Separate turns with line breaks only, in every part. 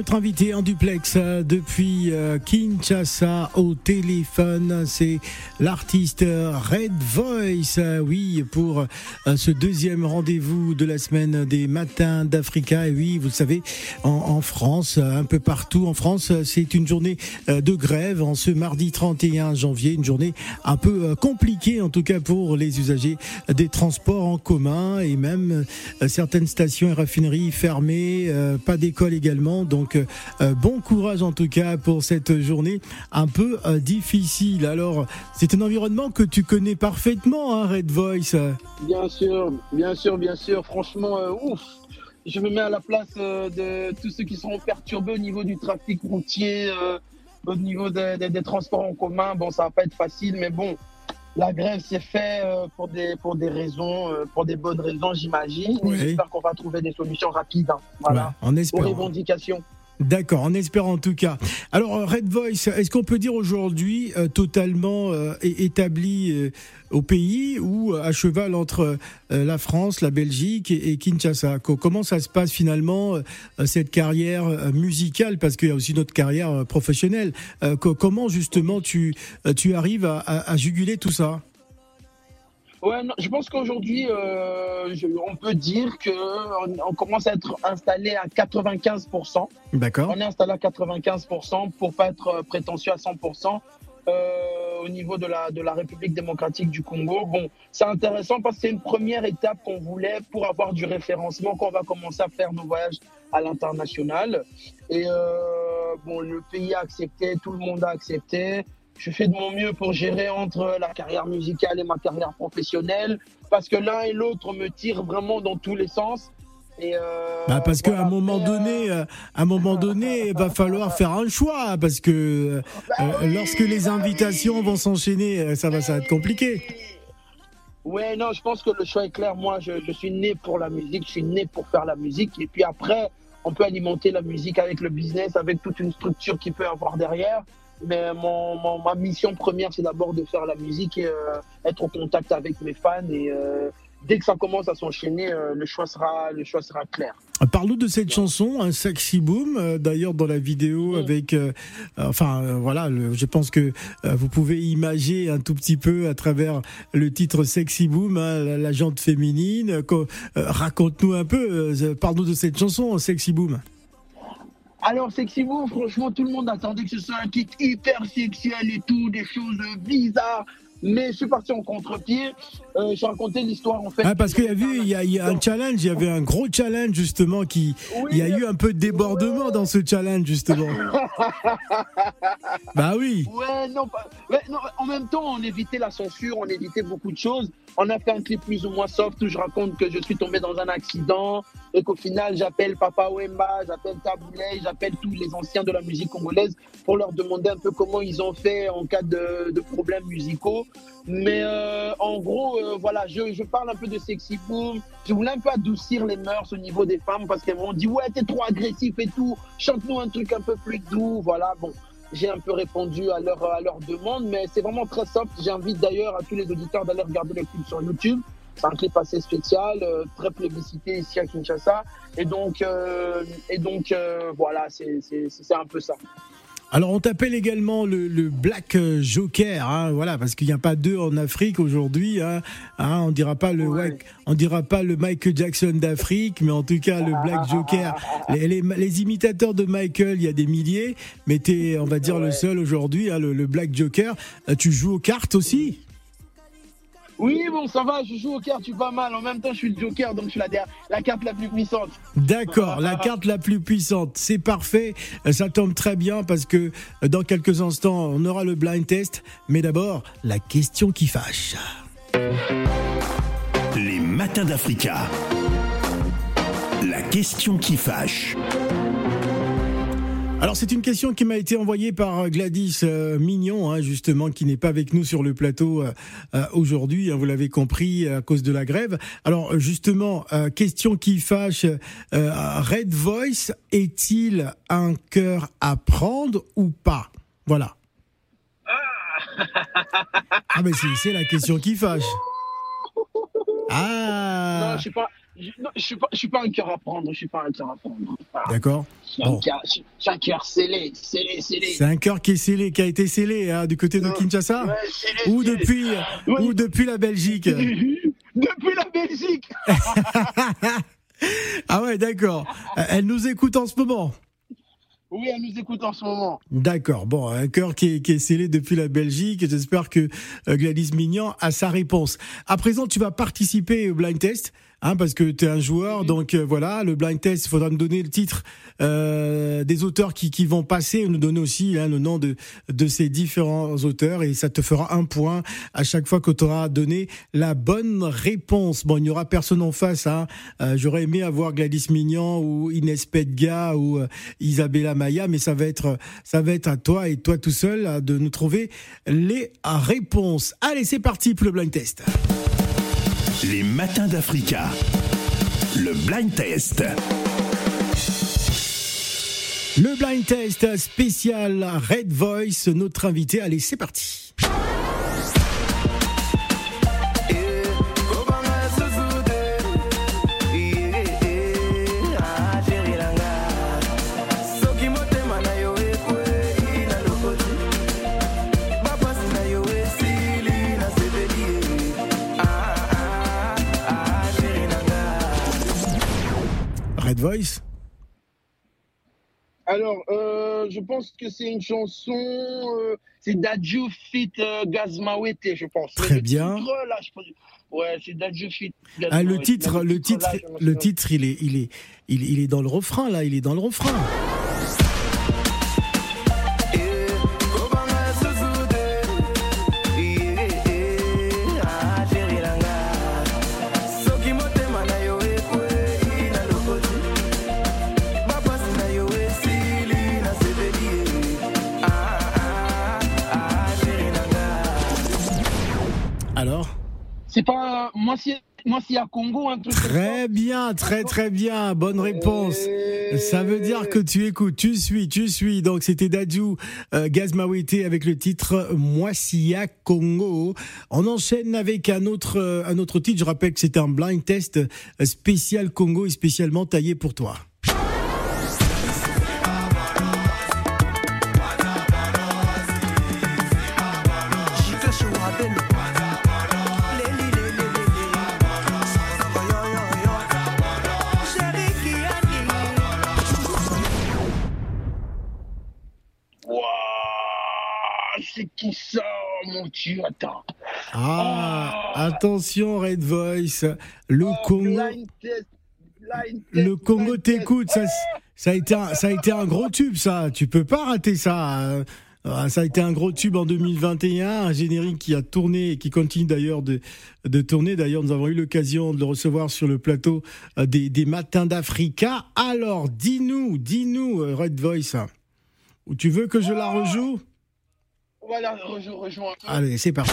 Notre invité en duplex euh, depuis euh, Kinshasa au téléphone. C'est l'artiste euh, Red Voice. Oui, pour ce deuxième rendez-vous de la semaine des matins d'Africa. Et oui, vous le savez, en, en France, un peu partout en France, c'est une journée de grève en ce mardi 31 janvier. Une journée un peu compliquée, en tout cas pour les usagers des transports en commun et même certaines stations et raffineries fermées, pas d'école également. Donc euh, euh, bon courage en tout cas pour cette journée un peu euh, difficile. Alors c'est un environnement que tu connais parfaitement, hein, Red Voice.
Bien sûr, bien sûr, bien sûr. Franchement, ouf. Je me mets à la place de tous ceux qui seront perturbés au niveau du trafic routier, au niveau des, des- des transports en commun. Bon, ça va pas être facile, mais bon, la grève s'est fait euh, pour des pour des raisons, pour des bonnes raisons, j'imagine.
Oui.
J'espère qu'on va trouver des solutions rapides. hein. Voilà.
Ouais, en
Aux
espérant.
revendications.
D'accord, en espérant en tout cas. Alors euh, Red Voice, est-ce qu'on peut dire aujourd'hui euh, totalement euh, établi au pays ou à cheval entre la France, la Belgique et, et Kinshasa? Co- Comment ça se passe finalement cette carrière musicale? Parce qu'il y a aussi notre carrière professionnelle. Co- comment justement tu tu arrives à juguler tout ça?
Ouais, non, je pense qu'aujourd'hui, euh, on peut dire que on, on commence à être installé à 95%.
D'accord.
On est installé à 95% pour pas être euh, prétentieux à 100%. euh, au niveau de la, de la République démocratique du Congo. Bon, c'est intéressant parce que c'est une première étape qu'on voulait pour avoir du référencement quand on va commencer à faire nos voyages à l'international. Et euh, bon, le pays a accepté, tout le monde a accepté. Je fais de mon mieux pour gérer entre la carrière musicale et ma carrière professionnelle parce que l'un et l'autre me tirent vraiment dans tous les sens. Et euh,
Bah, parce qu'à
voilà,
un moment donné, euh, à un moment donné, il va falloir faire un choix parce que euh,
bah
euh,
oui,
lorsque les
bah
invitations
oui.
vont s'enchaîner, ça va, ça va être compliqué.
Ouais, non, je pense que le choix est clair. Moi, je, je suis né pour la musique, je suis né pour faire la musique. Et puis après, on peut alimenter la musique avec le business, avec toute une structure qu'il peut avoir derrière. Mais mon, mon- ma mission première, c'est d'abord de faire la musique et euh, être en contact avec mes fans. Et euh, dès que ça commence à s'enchaîner, euh, le choix sera, le choix sera clair.
Parle-nous de cette chanson, un sexy boom. D'ailleurs, dans la vidéo, avec, enfin, voilà, le- je pense que vous pouvez imager un tout petit peu à travers le titre sexy boom, hein, la, la jante féminine. Raconte-nous un peu, parle-nous de cette chanson, sexy boom.
Alors, Sexy Move, franchement, tout le monde attendait que ce soit un titre hyper sexuel et tout, des choses bizarres. Mais je suis parti en contre-pied. Euh, J'ai raconté l'histoire, en fait.
Ah, parce qu'il y a vu, il y a, il y a un challenge, il y avait un gros challenge justement qui,
Oui,
il y a eu un peu de débordement dans ce challenge justement. bah oui.
Ouais, non, pas- ouais, non, en même temps, on évitait la censure, on évitait beaucoup de choses. On a fait un clip plus ou moins soft où je raconte que je suis tombé dans un accident et qu'au final, j'appelle Papa Wemba, j'appelle Taboulay, j'appelle tous les anciens de la musique congolaise pour leur demander un peu comment ils ont fait en cas de, de problèmes musicaux. Mais euh, en gros, euh, voilà, je, je parle un peu de Sexy Boom. Je voulais un peu adoucir les mœurs au niveau des femmes parce qu'elles m'ont dit Ouais, t'es trop agressif et tout, chante-nous un truc un peu plus doux. Voilà, bon j'ai un peu répondu à leur, à leur demande, mais c'est vraiment très soft. J'invite d'ailleurs à tous les auditeurs d'aller regarder le clip sur YouTube. C'est un clip assez spécial, euh, très plébiscité ici à Kinshasa. Et donc, euh, et donc euh, voilà, c'est un peu ça.
Alors on t'appelle également le, le Black Joker, hein, voilà, parce qu'il n'y a pas deux en Afrique aujourd'hui. Hein, hein, on dira pas le
Ouais.
On dira pas le Michael Jackson d'Afrique, mais en tout cas le Black Joker. Les, les- les imitateurs de Michael, il y a des milliers, mais t'es, on va dire, le seul aujourd'hui, le, le Black Joker. Tu joues aux cartes aussi?
Oui, bon, ça va, je joue au carte, je suis pas mal. En même temps, je suis le Joker, donc je suis la, la carte la plus puissante.
D'accord, la carte la plus puissante, c'est parfait, Euh, ça tombe très bien parce que euh, dans quelques instants, on aura le blind test, mais d'abord, la question qui fâche.
Les matins d'Africa. La question qui fâche.
Alors c'est une question qui m'a été envoyée par Gladys euh, Mignon, hein, justement, qui n'est pas avec nous sur le plateau euh, euh, aujourd'hui, hein, vous l'avez compris, à cause de la grève. Alors justement, euh, question qui fâche, euh, Red Voice est-il un cœur à prendre ou pas? Voilà. Ah mais c'est c'est la question qui fâche.
Non,
Ah
je suis pas. Je, non, je suis pas, je suis pas un cœur à prendre, je suis pas un cœur à prendre.
D'accord.
suis un
Bon.
cœur- un scellé, scellé, scellé.
C'est un cœur qui est scellé, qui a été scellé hein, du côté de Kinshasa
Ouais, scellé,
ou depuis ou depuis la Belgique.
Depuis la Belgique.
Ah ouais, d'accord. Elle nous écoute en ce moment.
Oui, elle nous écoute en ce moment.
D'accord. Bon, un cœur qui est, qui est scellé depuis la Belgique. J'espère que euh, Gladys Mignon a sa réponse. À présent, tu vas participer au blind test. Hein, parce que tu es un joueur, donc euh, voilà, le blind test, il faudra nous donner le titre euh, des auteurs qui, qui vont passer, nous donner aussi hein, le nom de, de ces différents auteurs, et ça te fera un point à chaque fois que tu auras donné la bonne réponse. Bon, il n'y aura personne en face. Hein. Euh, J'aurais aimé avoir Gladys Mignon ou Inès Pedga ou euh, Isabella Maya, mais ça va être ça va être à toi et toi tout seul euh, de nous trouver les réponses. Allez, c'est parti pour le blind test.
Les matins d'Africa. Le blind test.
Le blind test spécial Red Voice, notre invité. Allez, c'est parti. Red Voice?
Alors, euh, je pense que c'est une chanson. euh, c'est Dadju Fit euh, Gazmawete, je pense.
Très
le
bien.
titre, là, je pense- Ouais, c'est Dadju Fit.
Ah, le titre, le titre,
là,
le titre, il est, il est, il, il est dans le refrain là. Il est dans le refrain.
Moi, si, moi, s'il y a Congo, un truc.
Très bien, très très bien. Bonne réponse. Ça veut dire que tu écoutes, tu suis, tu suis. Donc c'était Dadju euh, Gazmawete avec le titre Moisia Congo. On enchaîne avec un autre euh, un autre titre. Je rappelle que c'est un blind test spécial Congo et spécialement taillé pour toi.
Attends.
Ah, attention Red Voice, le
Oh,
Congo,
test,
le Congo t'écoute. Ça, ça a été un, ça a été un gros tube, ça. Tu peux pas rater ça. Euh, Ça a été un gros tube en 2021, un générique qui a tourné et qui continue d'ailleurs de, de tourner. D'ailleurs, nous avons eu l'occasion de le recevoir sur le plateau euh, des, des Matins d'Africa. Alors, dis-nous, dis-nous, euh, Red Voice, où tu veux que je la rejoue?
Voilà, rejoins.
Allez, c'est parti.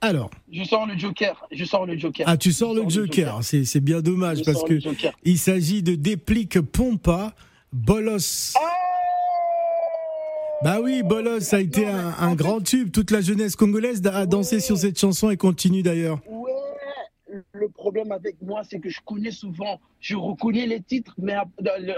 Alors,
Je sors le Joker. Je sors le Joker.
ah, tu sors le Joker. C'est c'est bien dommage
Je
parce que il s'agit de Déplique Pompa, Bolos.
Ah
Bah oui, Bolos a été un, un grand tube. Toute la jeunesse congolaise a dansé sur cette chanson et continue d'ailleurs.
Ouais. Le problème avec moi, c'est que je connais souvent, je reconnais les titres, mais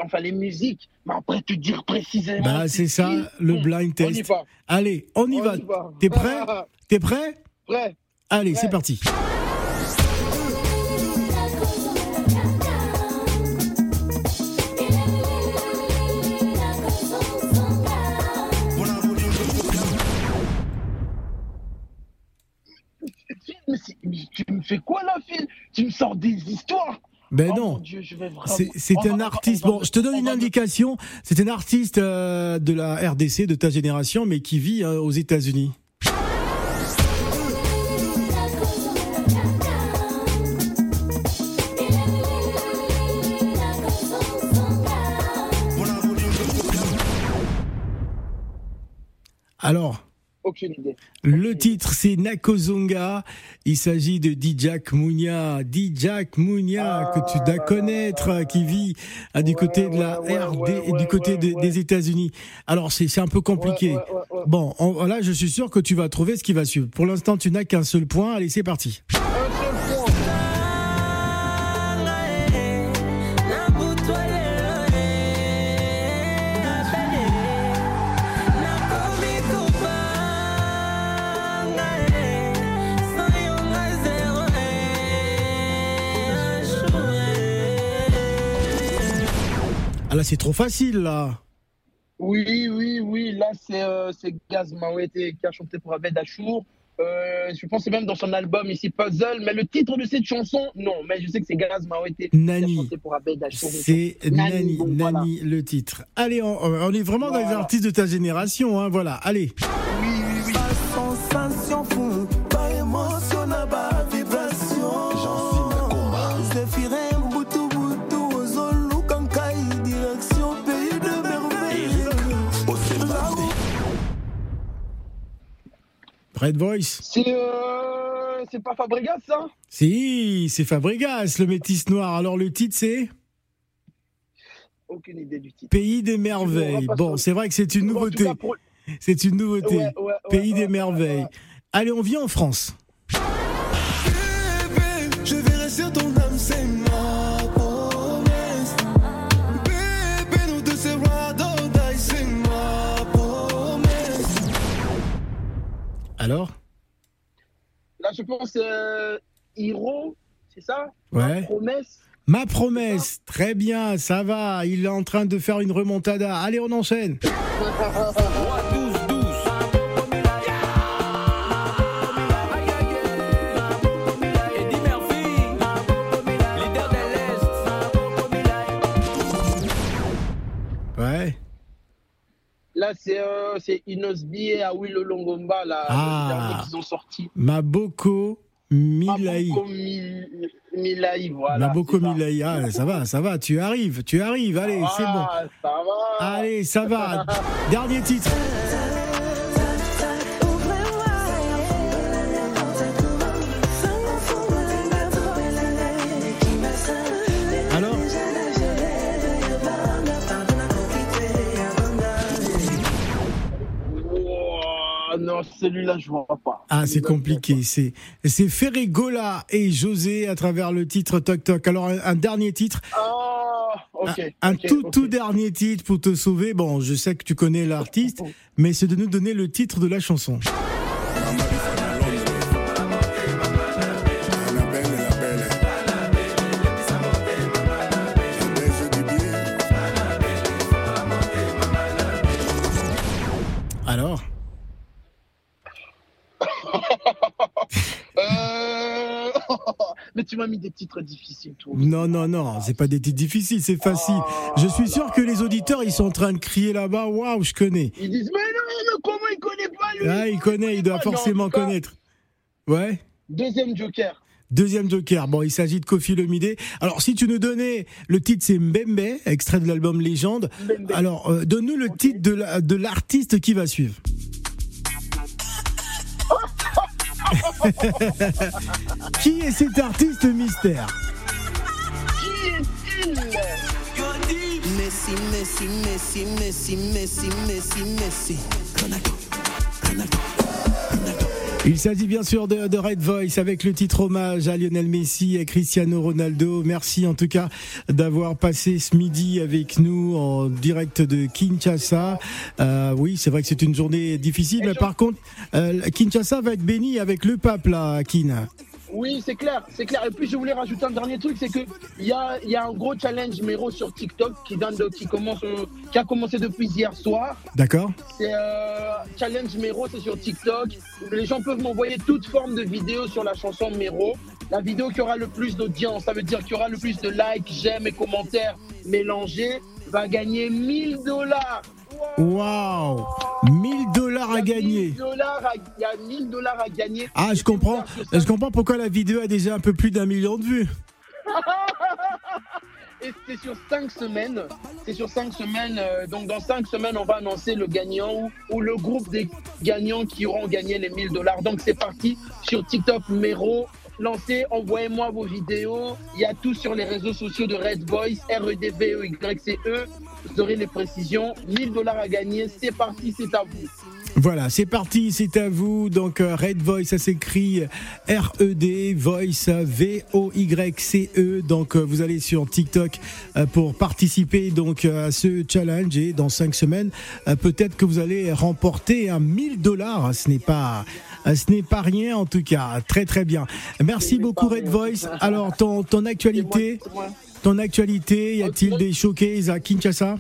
enfin les musiques, mais après te dire précisément.
Bah c'est ça,
qui,
le
hmm,
blind
On y
test.
va.
Allez, on y
on
va.
va.
T'es prêt? T'es prêt?
Prêt.
Allez, c'est parti.
Fais quoi là, Phil Tu me sors des histoires
Ben
Oh,
non.
vraiment-
C'est
on
un artiste. Bon, je te donne
on
une indication. C'est un artiste euh, de la RDC, de ta génération, mais qui vit euh, aux États-Unis. Alors,
Aucune idée.
le titre c'est Nakozonga. Il s'agit de Dijak Mounia. Dijak Mounia, que tu dois connaître, qui vit euh, du
Ouais,
côté de la
ouais,
RD
ouais,
et du côté de- des États-Unis. Alors c'est c'est un peu compliqué. Bon, on- là je suis sûr que tu vas trouver ce qui va suivre. Pour l'instant, tu n'as qu'un seul point. Allez, c'est parti. Là, c'est trop facile là.
Oui, oui, oui. Là, c'est euh, Gaz Mawete qui a chanté pour Abed Achour. Euh, je pense que même dans son album ici Puzzle. Mais le titre de cette chanson, non. Mais je sais que c'est Gaz Mawete qui a
Nani.
chanté pour Abed Achour.
C'est
Nani,
Nani, Nani,
voilà.
le titre. Allez, on, on est vraiment dans les artistes de ta génération, hein, voilà. Allez. Red Voice.
C'est euh, c'est pas Fabregas, ça?
Si, c'est Fabregas, le métis noir. Alors le titre c'est?
Aucune idée du titre.
Pays des merveilles. Bon, c'est vrai que c'est une nouveauté.
pour-
C'est une nouveauté.
Ouais, ouais, ouais,
Pays des merveilles. Allez, on vient en France. Alors?
Là, je pense euh, Hiro, c'est ça?
Ouais.
Promesse.
Ma promesse. Très bien, ça va. Il est en train de faire une remontada. Allez, on enchaîne.
Là, c'est euh, Inosbi et Awilo Longomba, là,
Ah.
qu'ils ont sorti.
Maboko Milaï.
Maboko Mi- Milaï, voilà.
Maboko
c'est ça.
Milaï. Ah, ça va, ça va, tu arrives, tu arrives, allez, c'est bon.
Ça va.
Allez, ça va. Dernier titre.
Non, celui-là, je vois pas.
Ah, c'est compliqué. C'est c'est Ferregola et José à travers le titre Toc Toc. Alors, un, un dernier titre.
Ah, ok.
un tout, tout dernier titre pour te sauver. Bon, je sais que tu connais l'artiste, mais c'est de nous donner le titre de la chanson.
Mais tu m'as mis des titres difficiles, toi.
Non, non, non, c'est pas des titres difficiles, c'est facile. Je suis sûr que les auditeurs, ils sont en train de crier là-bas. Waouh, je connais.
Ils disent, mais non, mais comment il connaît pas lui?
Ah, il connaît, il doit
Ah,
forcément
cas,
connaître. Ouais.
Deuxième Joker.
Deuxième Joker. Bon, il s'agit de Kofi Lemide. Alors, si tu nous donnais, le titre c'est Mbembe, extrait de l'album Légende.
Mbembe.
Alors, euh, donne-nous le titre de la- de l'artiste qui va suivre. qui est cet artiste mystère
Qui est-il
Messi, Messi, Messi, Messi, Messi, Messi, Messi. Ronaldo, Ronaldo.
Il s'agit bien sûr de, de Red Voice avec le titre hommage à Lionel Messi et Cristiano Ronaldo. Merci en tout cas d'avoir passé ce midi avec nous en direct de Kinshasa. Euh, oui, c'est vrai que c'est une journée difficile, mais par contre, euh, Kinshasa va être béni avec le pape là, Kin.
Oui, c'est clair, c'est clair. Et puis je voulais rajouter un dernier truc, c'est que il y a, il y a un gros challenge Mero sur TikTok qui donne de- qui commence, euh, qui a commencé depuis hier soir.
D'accord
C'est euh, challenge Mero, c'est sur TikTok. Les gens peuvent m'envoyer toute forme de vidéo sur la chanson Mero. La vidéo qui aura le plus d'audience, ça veut dire qu'il y aura le plus de likes, j'aime et commentaires mélangés, va gagner 1000 dollars.
Waouh 1000 dollars à gagner.
Il y a 1000 dollars à gagner.
Ah, je comprends. Je comprends pourquoi la vidéo a déjà un peu plus d'un million de vues.
Et c'est sur cinq semaines. C'est sur cinq semaines. euh, donc dans cinq semaines, on va annoncer le gagnant ou, ou le groupe des gagnants qui auront gagné les 1000 dollars. Donc c'est parti sur TikTok Mero. Lancez, envoyez-moi vos vidéos. Il y a tout sur les réseaux sociaux de Red Voice, E R-E-D-V-E-Y-C-E. Vous aurez les précisions. 1000 dollars à gagner. C'est parti, c'est à vous.
Voilà, c'est parti, c'est à vous. Donc euh, Red Voice, ça s'écrit R-E-D, Voice, V-O-Y-C-E. Donc euh, vous allez sur TikTok euh, pour participer donc à ce challenge et dans cinq semaines, peut-être que vous allez remporter un 1000 dollars. Ce n'est pas, ce n'est pas rien en tout cas. Très très bien. Merci beaucoup Red. Voice. Alors ton ton actualité, ton actualité, y a-t-il des showcases à Kinshasa?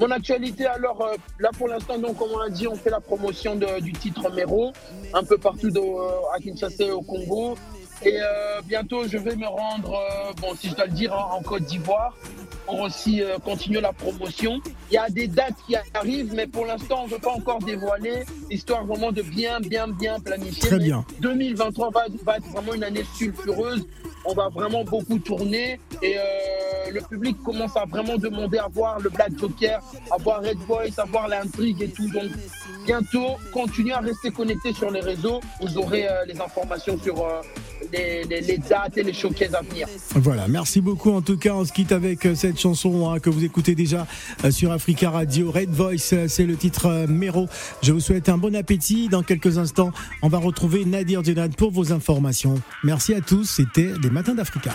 Mon actualité, alors euh, là pour l'instant, donc comme on l'a dit, on fait la promotion de- du titre Mero un peu partout de- euh, à Kinshasa et au Congo. Et euh, bientôt, je vais me rendre, bon, si je dois le dire, en, en Côte d'Ivoire pour aussi continuer la promotion. Il y a des dates qui arrivent, mais pour l'instant, on ne veut pas encore dévoiler, histoire vraiment de bien, bien, bien planifier.
Très
Mais
bien.
2023 va, va être vraiment une année sulfureuse. On va vraiment beaucoup tourner et euh, le public commence à vraiment demander à voir le Black Joker, à voir Red Voice, à voir l'intrigue et tout. Donc bientôt, continuez à rester connectés sur les réseaux. Vous aurez euh, les informations sur euh, les, dates et les showcases à venir.
Voilà, merci beaucoup. En tout cas, on se quitte avec cette chanson hein, que vous écoutez déjà sur Africa Radio. Red Voice, c'est le titre Mero. Je vous souhaite un bon appétit. Dans quelques instants, on va retrouver Nadir Djenad pour vos informations. Merci à tous. C'était Matins d'Africa.